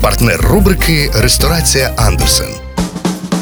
Партнер рубрики Ресторація Андерсен.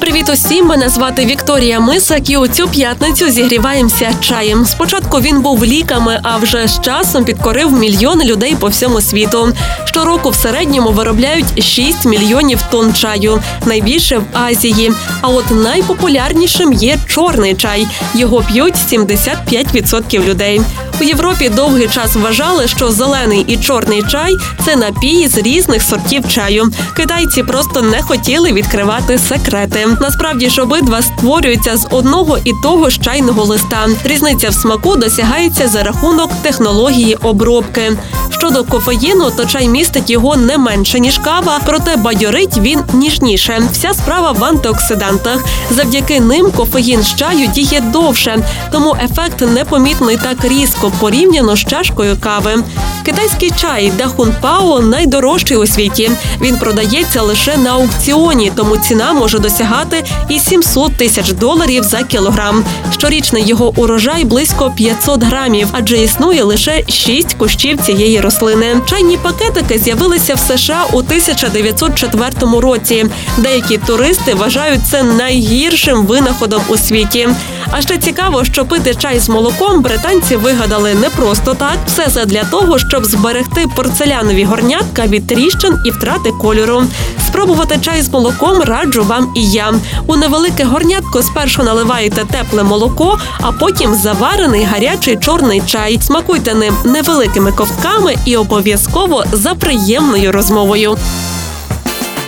Привіт усім! Мене звати Вікторія Мисак. І у цю п'ятницю зігріваємося чаєм. Спочатку він був ліками, а вже з часом підкорив мільйони людей по всьому світу. Щороку в середньому виробляють 6 мільйонів тонн чаю, найбільше в Азії. А от найпопулярнішим є чорний чай. Його п'ють 75% людей. У Європі довгий час вважали, що зелений і чорний чай це напії з різних сортів чаю. Китайці просто не хотіли відкривати секрети. Насправді ж обидва створюються з одного і того ж чайного листа. Різниця в смаку досягається за рахунок технології обробки. Щодо кофеїну, то чай містить його не менше ніж кава, проте бадьорить він ніжніше. Вся справа в антиоксидантах. Завдяки ним кофеїн з чаю діє довше, тому ефект непомітний так різко порівняно з чашкою кави. Китайський чай Дахунпао найдорожчий у світі. Він продається лише на аукціоні, тому ціна може досягати і 700 тисяч доларів за кілограм. Щорічний його урожай близько 500 грамів, адже існує лише 6 кущів цієї рослини. Чайні пакетики з'явилися в США у 1904 році. Деякі туристи вважають це найгіршим винаходом у світі. А ще цікаво, що пити чай з молоком британці вигадали не просто так. Все задля того, щоб зберегти порцелянові горнятка від тріщин і втрати кольору. Спробувати чай з молоком раджу вам і я. У невелике горнятко спершу наливаєте тепле молоко, а потім заварений гарячий чорний чай. Смакуйте ним невеликими ковтками і обов'язково за приємною розмовою.